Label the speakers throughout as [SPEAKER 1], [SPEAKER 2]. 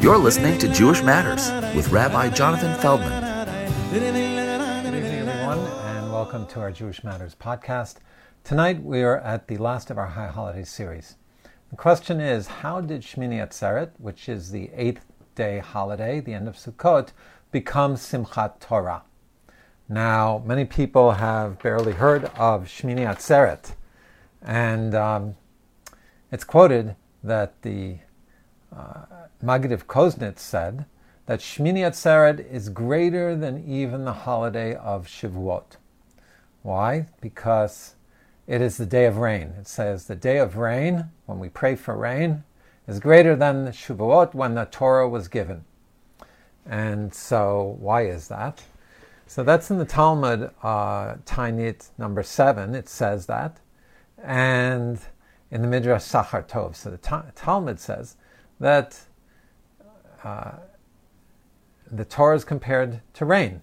[SPEAKER 1] You're listening to Jewish Matters with Rabbi Jonathan Feldman.
[SPEAKER 2] Good evening, everyone, and welcome to our Jewish Matters podcast. Tonight we are at the last of our High Holidays series. The question is How did Shmini Atzeret, which is the eighth day holiday, the end of Sukkot, become Simchat Torah? Now, many people have barely heard of Shmini Atzeret, and um, it's quoted that the uh, Maggid of Koznitz said that Shmini Atzeret is greater than even the holiday of Shavuot. Why? Because it is the day of rain. It says the day of rain, when we pray for rain, is greater than the Shavuot when the Torah was given. And so, why is that? So that's in the Talmud, uh, Taanit number seven. It says that, and in the Midrash Shocher Tov. So the ta- Talmud says that uh, the Torah is compared to rain.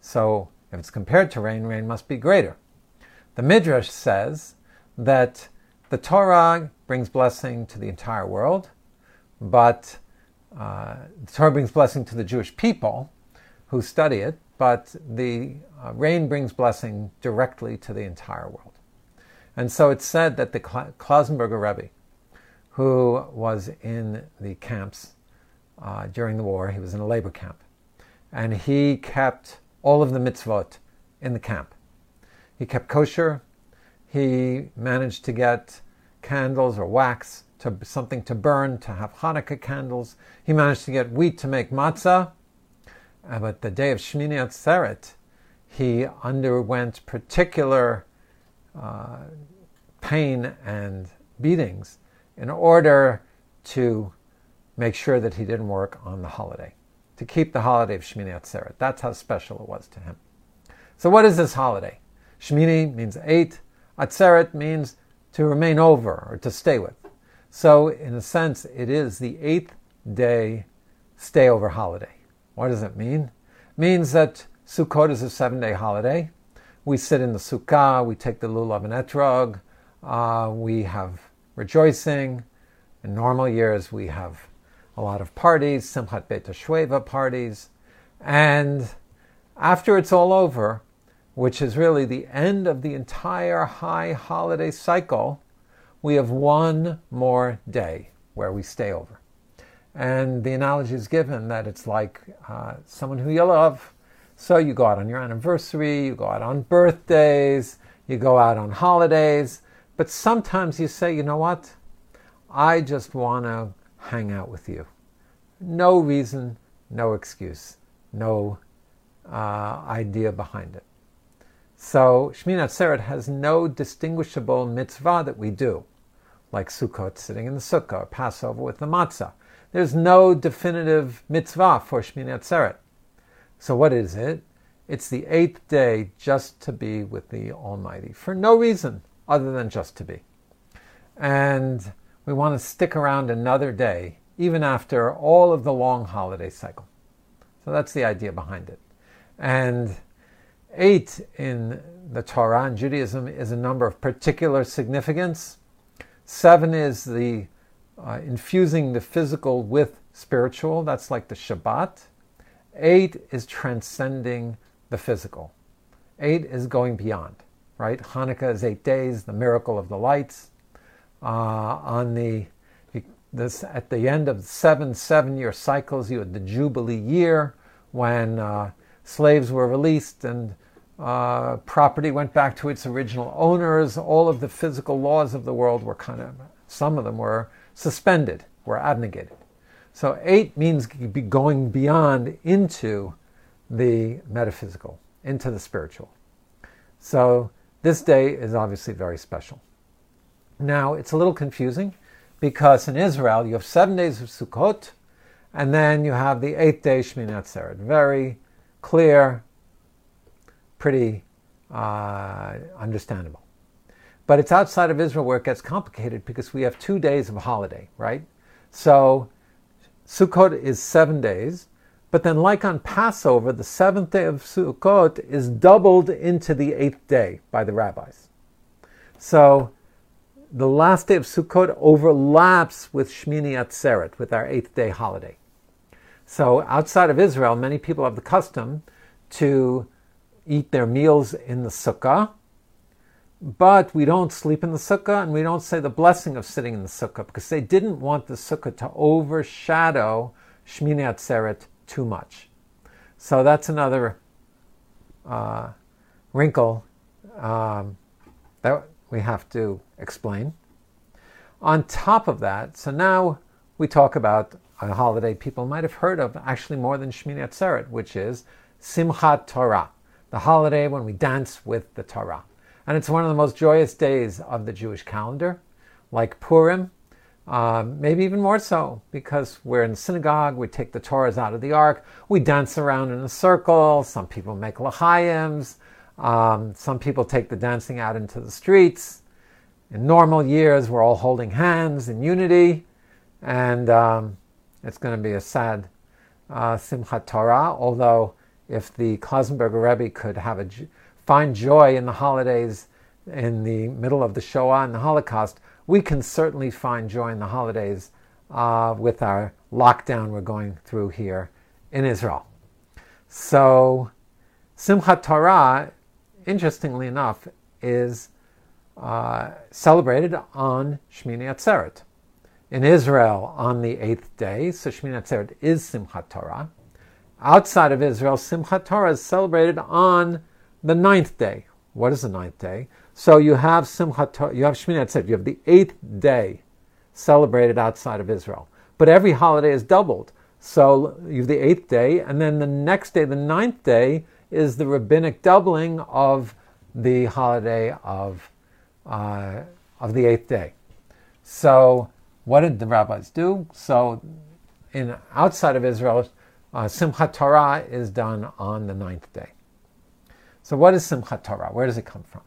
[SPEAKER 2] So if it's compared to rain, rain must be greater. The Midrash says that the Torah brings blessing to the entire world, but uh, the Torah brings blessing to the Jewish people who study it, but the uh, rain brings blessing directly to the entire world. And so it's said that the Klausenberger Rebbe, who was in the camps uh, during the war, he was in a labor camp, and he kept all of the mitzvot in the camp. He kept kosher. He managed to get candles or wax to something to burn to have Hanukkah candles. He managed to get wheat to make matzah. Uh, but the day of Shmini Atzeret, he underwent particular uh, pain and beatings in order to make sure that he didn't work on the holiday, to keep the holiday of Shmini Atzeret. That's how special it was to him. So, what is this holiday? Shmini means eight, Atzeret means to remain over or to stay with. So, in a sense, it is the eighth day stay over holiday. What does it mean? It means that Sukkot is a seven day holiday. We sit in the sukkah, we take the lulav and etrog, uh, we have rejoicing. In normal years, we have a lot of parties, Simchat Beit HaShoeva parties. And after it's all over, which is really the end of the entire high holiday cycle, we have one more day where we stay over. And the analogy is given that it's like uh, someone who you love. So you go out on your anniversary, you go out on birthdays, you go out on holidays, but sometimes you say, you know what? I just want to hang out with you. No reason, no excuse, no uh, idea behind it. So Shmini Atzeret has no distinguishable mitzvah that we do, like Sukkot, sitting in the sukkah, or Passover with the matzah. There's no definitive mitzvah for Shmini Atzeret. So what is it? It's the eighth day just to be with the Almighty for no reason other than just to be. And we want to stick around another day, even after all of the long holiday cycle. So that's the idea behind it. And eight in the Torah and Judaism is a number of particular significance. Seven is the uh, infusing the physical with spiritual, that's like the Shabbat. Eight is transcending the physical. Eight is going beyond, right? Hanukkah is eight days, the miracle of the lights uh, on the this at the end of seven seven-year cycles. You had the Jubilee year when uh, slaves were released and uh, property went back to its original owners. All of the physical laws of the world were kind of some of them were suspended, were abnegated. So eight means going beyond into the metaphysical, into the spiritual. So this day is obviously very special. Now, it's a little confusing because in Israel you have seven days of Sukkot and then you have the eighth day Shmini Atzeret. Very clear, pretty uh, understandable. But it's outside of Israel where it gets complicated because we have two days of holiday, right? So Sukkot is seven days, but then, like on Passover, the seventh day of Sukkot is doubled into the eighth day by the rabbis. So the last day of Sukkot overlaps with Shmini Atzeret, with our eighth day holiday. So outside of Israel, many people have the custom to eat their meals in the sukkah, but we don't sleep in the sukkah and we don't say the blessing of sitting in the sukkah because they didn't want the sukkah to overshadow Shmini Atzeret too much. So that's another uh, wrinkle um, that we have to explain. On top of that, so now we talk about a holiday people might have heard of actually more than Shmini Atzeret, which is Simchat Torah, the holiday when we dance with the Torah. And it's one of the most joyous days of the Jewish calendar, like Purim, um, maybe even more so, because we're in synagogue, we take the Torahs out of the ark, we dance around in a circle, some people make l'chaim, um, some people take the dancing out into the streets. In normal years, we're all holding hands in unity, and um, it's going to be a sad uh, Simchat Torah, although if the Klausenberger Rebbe could have a find joy in the holidays in the middle of the Shoah and the Holocaust, we can certainly find joy in the holidays uh, with our lockdown we're going through here in Israel. So, Simchat Torah, interestingly enough, is uh, celebrated on Shmini Atzeret. In Israel, on the eighth day, so Shmini Atzeret is Simchat Torah. Outside of Israel, Simchat Torah is celebrated on the ninth day. What is the ninth day? So you have Simchat Torah, you have Shmini Atzeret, you have the eighth day celebrated outside of Israel. But every holiday is doubled. So you have the eighth day, and then the next day, the ninth day, is the rabbinic doubling of the holiday of, uh, of the eighth day. So what did the rabbis do? So in outside of Israel, uh, Simchat Torah is done on the ninth day. So what is Simchat Torah? Where does it come from?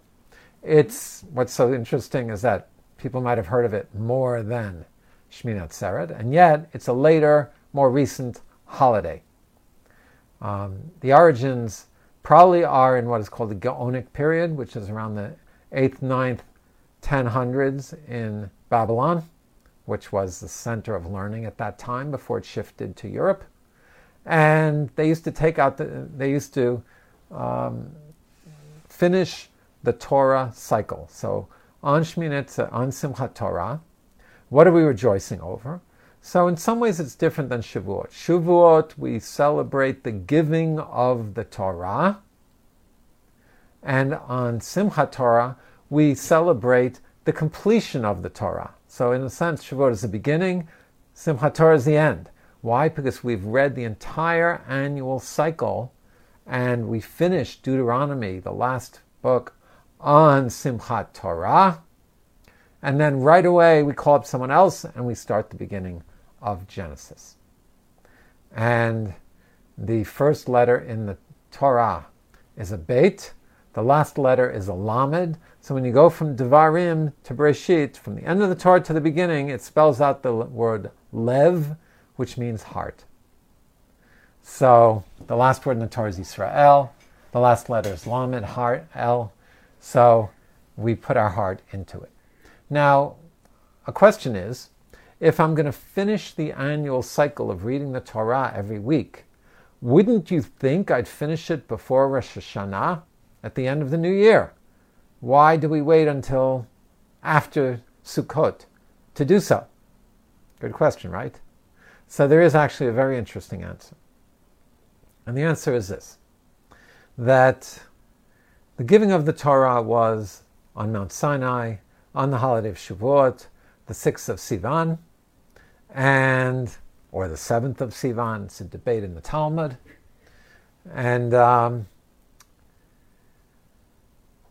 [SPEAKER 2] It's what's so interesting is that people might have heard of it more than Shmini Atzeret, and yet it's a later, more recent holiday. Um, the origins probably are in what is called the Gaonic period, which is around the 8th, 9th, 1000s in Babylon, which was the center of learning at that time before it shifted to Europe. And they used to take out the, they used to um, finish the Torah cycle. So on Shmini on Simchat Torah, what are we rejoicing over? So in some ways it's different than Shavuot. Shavuot, we celebrate the giving of the Torah. And on Simchat Torah, we celebrate the completion of the Torah. So in a sense, Shavuot is the beginning, Simchat Torah is the end. Why? Because we've read the entire annual cycle and we finished Deuteronomy, the last book, on Simchat Torah. And then right away we call up someone else and we start the beginning of Genesis. And the first letter in the Torah is a Beit, the last letter is a Lamed. So when you go from Devarim to Bereshit, from the end of the Torah to the beginning, it spells out the word Lev, which means heart. So the last word in the Torah is Israel. The last letter is Lamed, heart, El. So we put our heart into it. Now, a question is if I'm going to finish the annual cycle of reading the Torah every week, wouldn't you think I'd finish it before Rosh Hashanah at the end of the new year? Why do we wait until after Sukkot to do so? Good question, right? So there is actually a very interesting answer. And the answer is this that the giving of the Torah was on Mount Sinai on the holiday of Shavuot, the 6th of Sivan, and or the 7th of Sivan. It's a debate in the Talmud. And um,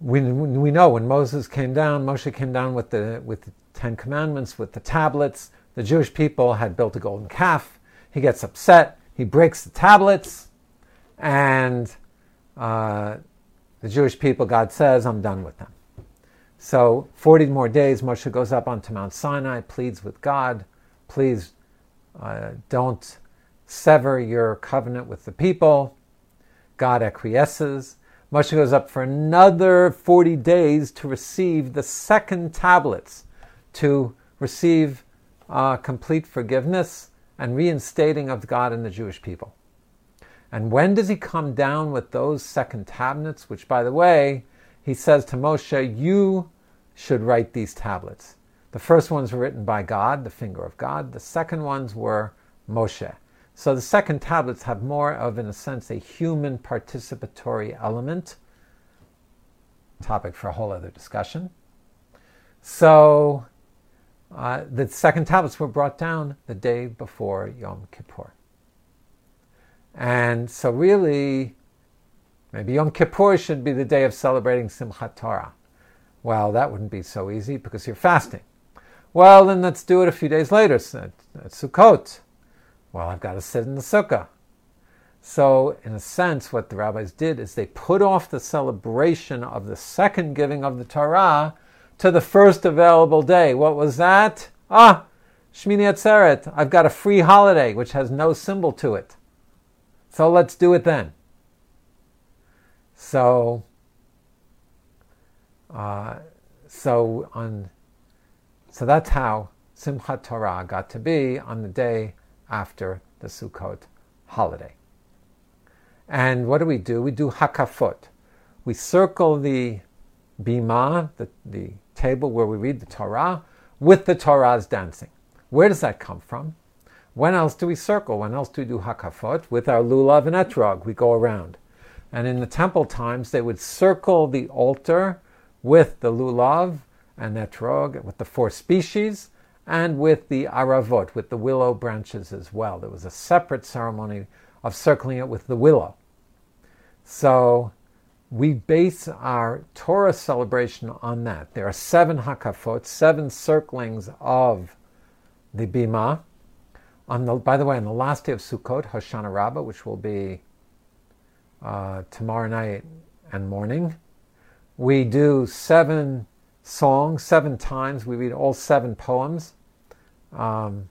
[SPEAKER 2] we, we know when Moses came down, Moshe came down with the, with the Ten Commandments, with the tablets. The Jewish people had built a golden calf. He gets upset. He breaks the tablets. And uh, the Jewish people, God says, I'm done with them. So 40 more days, Moshe goes up onto Mount Sinai, pleads with God, please uh, don't sever your covenant with the people. God acquiesces. Moshe goes up for another 40 days to receive the second tablets, to receive uh, complete forgiveness and reinstating of God and the Jewish people. And when does he come down with those second tablets, which, by the way, he says to Moshe, You should write these tablets. The first ones were written by God, the finger of God. The second ones were Moshe. So the second tablets have more of, in a sense, a human participatory element. Topic for a whole other discussion. So uh, the second tablets were brought down the day before Yom Kippur. And so, really, maybe Yom Kippur should be the day of celebrating Simchat Torah. Well, that wouldn't be so easy because you're fasting. Well, then let's do it a few days later at, at Sukkot. Well, I've got to sit in the sukkah. So, in a sense, what the rabbis did is they put off the celebration of the second giving of the Torah to the first available day. What was that? Ah, Shmini Atzeret. I've got a free holiday which has no symbol to it. So let's do it then. So, uh, so on, so that's how Simchat Torah got to be on the day after the Sukkot holiday. And what do we do? We do hakafot. We circle the bima, the, the table where we read the Torah, with the Torah's dancing. Where does that come from? When else do we circle? When else do we do hakafot? With our lulav and etrog, we go around. And in the temple times, they would circle the altar with the lulav and etrog, with the four species, and with the aravot, with the willow branches as well. There was a separate ceremony of circling it with the willow. So we base our Torah celebration on that. There are seven hakafot, seven circlings of the bima. On the, by the way, on the last day of Sukkot, Hoshana Rabbah, which will be uh, tomorrow night and morning, we do seven songs, seven times. We read all seven poems. Um,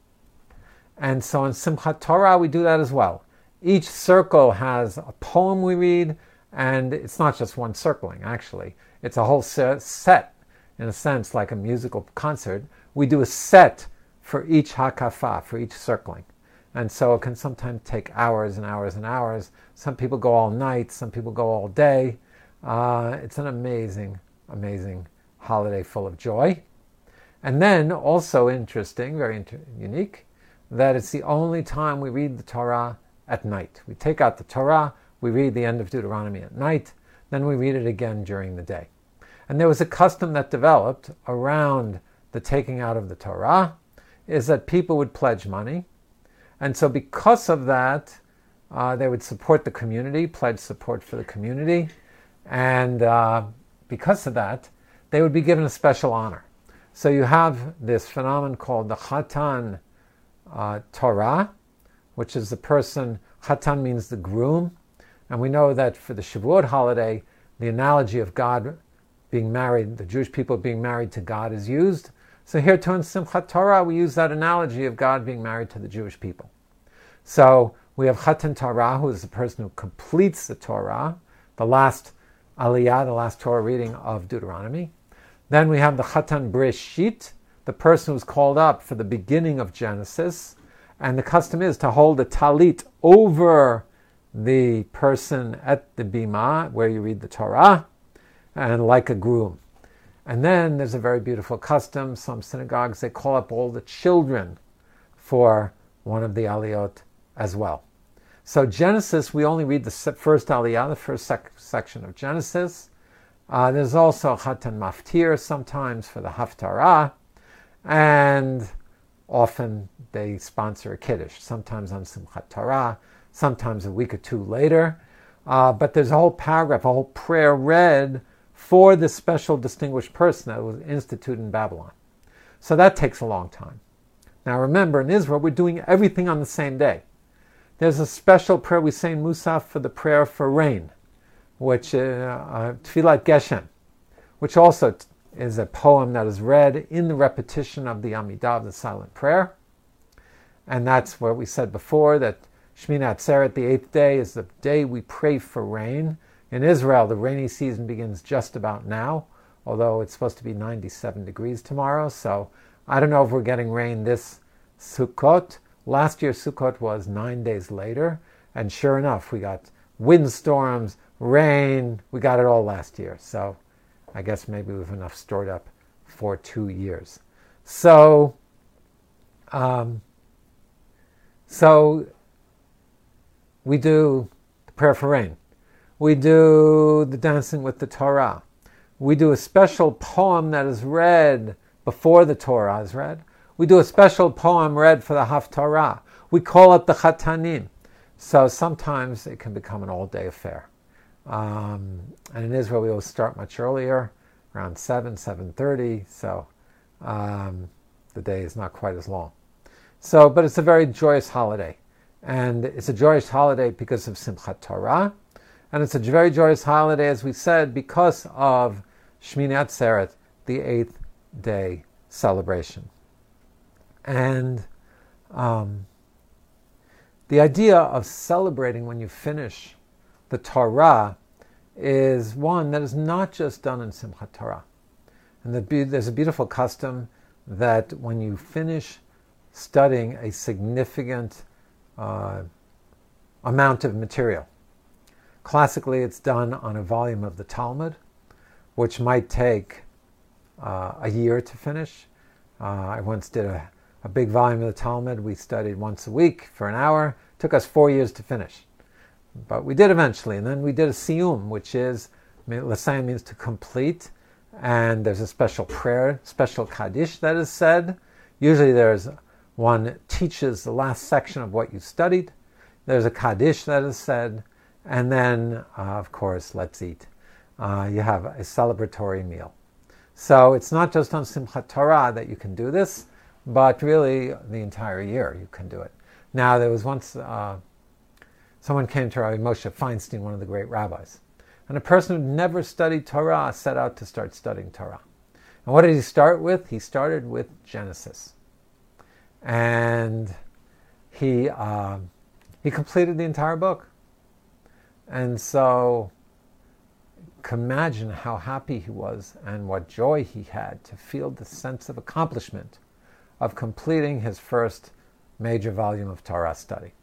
[SPEAKER 2] and so in Simchat Torah, we do that as well. Each circle has a poem we read, and it's not just one circling, actually. It's a whole set, in a sense, like a musical concert. We do a set for each hakafa, for each circling. And so it can sometimes take hours and hours and hours. Some people go all night, some people go all day. Uh, it's an amazing, amazing holiday full of joy. And then, also interesting, very inter- unique, that it's the only time we read the Torah at night. We take out the Torah, we read the end of Deuteronomy at night, then we read it again during the day. And there was a custom that developed around the taking out of the Torah, is that people would pledge money. And so, because of that, uh, they would support the community, pledge support for the community. And uh, because of that, they would be given a special honor. So, you have this phenomenon called the Chatan uh, Torah, which is the person, Chatan means the groom, and we know that for the Shavuot holiday, the analogy of God being married, the Jewish people being married to God is used. So here too in Simchat Torah, we use that analogy of God being married to the Jewish people. So we have Chatan Torah, who is the person who completes the Torah, the last Aliyah, the last Torah reading of Deuteronomy. Then we have the Chatan Breshit, the person who's called up for the beginning of Genesis. And the custom is to hold a talit over the person at the bima where you read the Torah, and like a groom. And then there's a very beautiful custom. Some synagogues they call up all the children for one of the aliyot as well. So Genesis, we only read the first aliyah, the first sec- section of Genesis. Uh, there's also Chatan Maftir sometimes for the Haftarah, and often they sponsor a Kiddush, sometimes on Simchat Torah, sometimes a week or two later. Uh, but there's a whole paragraph, a whole prayer read for this special distinguished person that was instituted in Babylon. So that takes a long time. Now remember, in Israel, we're doing everything on the same day. There's a special prayer we say in Musaf for the prayer for rain, which uh, uh, Tfilat Geshem, which also is a poem that is read in the repetition of the Amidah, the silent prayer. And that's where we said before that Shmini Atzeret, the eighth day, is the day we pray for rain. In Israel, the rainy season begins just about now, although it's supposed to be 97 degrees tomorrow. So I don't know if we're getting rain this Sukkot Last year, Sukkot was nine days later, and sure enough, we got windstorms, rain. We got it all last year. So I guess maybe we've enough stored up for two years. So, um, so we do the prayer for rain. We do the dancing with the Torah. We do a special poem that is read before the Torah is read. We do a special poem read for the Haftarah. We call it the Chatanim. So sometimes it can become an all day affair. Um, and in Israel, we always start much earlier, around 7, 7.30. So um, the day is not quite as long. So, but it's a very joyous holiday. And it's a joyous holiday because of Simchat Torah. And it's a very joyous holiday, as we said, because of Shmini Atzeret, the eighth day celebration. And um, the idea of celebrating when you finish the Torah is one that is not just done in Simchat Torah. And there's a beautiful custom that when you finish studying a significant uh, amount of material, classically it's done on a volume of the Talmud, which might take uh, a year to finish. Uh, I once did a a big volume of the Talmud. We studied once a week for an hour. It took us four years to finish. But we did eventually. And then we did a siyum, which is, Lesayem means to complete. And there's a special prayer, special kaddish that is said. Usually there's one teaches the last section of what you studied. There's a kaddish that is said. And then, uh, of course, let's eat. Uh, you have a celebratory meal. So it's not just on Simchat Torah that you can do this but really the entire year you can do it. Now, there was once uh, someone came to Rabbi Moshe Feinstein, one of the great rabbis, and a person who never studied Torah set out to start studying Torah. And what did he start with? He started with Genesis, and he uh, he completed the entire book. And so, imagine how happy he was and what joy he had to feel the sense of accomplishment of completing his first major volume of Torah study.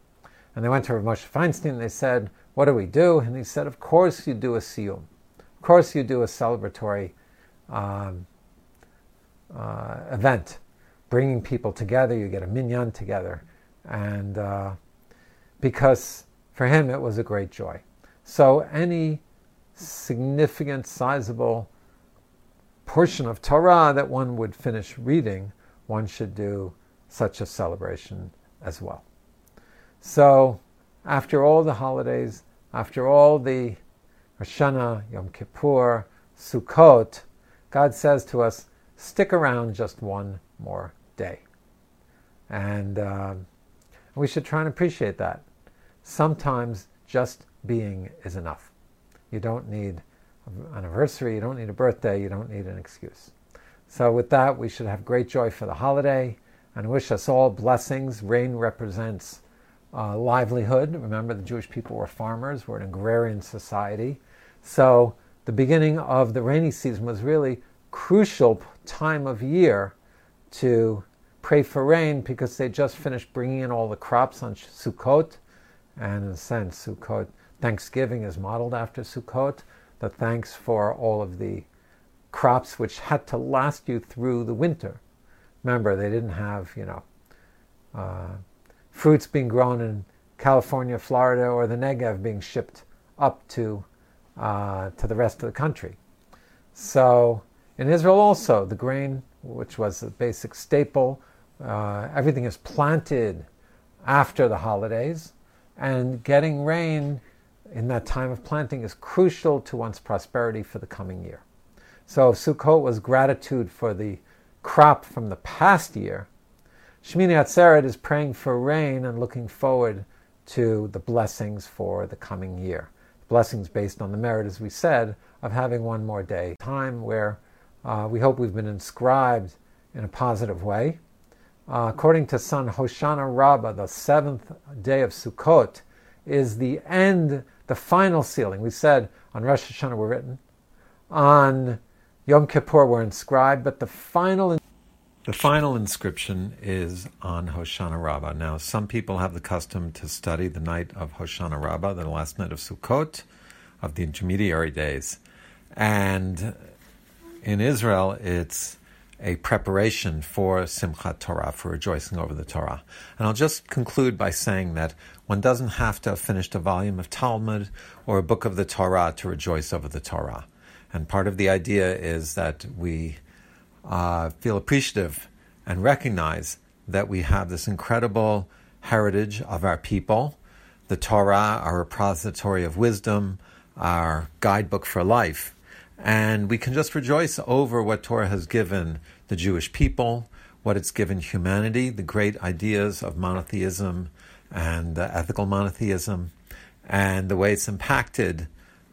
[SPEAKER 2] And they went to Rav Moshe Feinstein and they said, What do we do? And he said, Of course you do a siyum. Of course you do a celebratory um, uh, event, bringing people together. You get a minyan together. And uh, because for him it was a great joy. So any significant, sizable portion of Torah that one would finish reading one should do such a celebration as well. So, after all the holidays, after all the Hashanah, Yom Kippur, Sukkot, God says to us, stick around just one more day. And uh, we should try and appreciate that. Sometimes just being is enough. You don't need an anniversary, you don't need a birthday, you don't need an excuse. So, with that, we should have great joy for the holiday and wish us all blessings. Rain represents uh, livelihood. Remember, the Jewish people were farmers, we're an agrarian society. So, the beginning of the rainy season was really crucial time of year to pray for rain because they just finished bringing in all the crops on Sukkot. And in a sense, Sukkot, Thanksgiving is modeled after Sukkot. The thanks for all of the crops which had to last you through the winter. Remember, they didn't have, you know, uh, fruits being grown in California, Florida, or the Negev being shipped up to uh, to the rest of the country. So in Israel also, the grain, which was a basic staple, uh, everything is planted after the holidays, and getting rain in that time of planting is crucial to one's prosperity for the coming year. So Sukkot was gratitude for the crop from the past year. Shmini Atzeret is praying for rain and looking forward to the blessings for the coming year. Blessings based on the merit, as we said, of having one more day. Time where uh, we hope we've been inscribed in a positive way. Uh, according to Son Hoshana Rabbah, the seventh day of Sukkot is the end, the final sealing. We said on Rosh Hashanah we're written. On Yom Kippur were inscribed, but the final The final inscription is on Hoshana Rabbah. Now, some people have the custom to study the night of Hoshana Rabbah, the last night of Sukkot, of the intermediary days. And in Israel, it's a preparation for Simchat Torah, for rejoicing over the Torah. And I'll just conclude by saying that one doesn't have to have finished a volume of Talmud or a book of the Torah to rejoice over the Torah. And part of the idea is that we uh, feel appreciative and recognize that we have this incredible heritage of our people, the Torah, our repository of wisdom, our guidebook for life. And we can just rejoice over what Torah has given the Jewish people, what it's given humanity, the great ideas of monotheism and uh, ethical monotheism, and the way it's impacted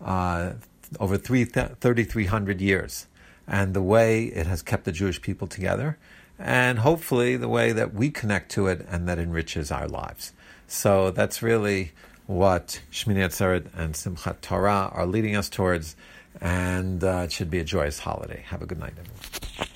[SPEAKER 2] uh, over 3,300 years and the way it has kept the Jewish people together, and hopefully the way that we connect to it and that enriches our lives. So that's really what Shmini Atzeret and Simchat Torah are leading us towards, and uh, it should be a joyous holiday. Have a good night, everyone.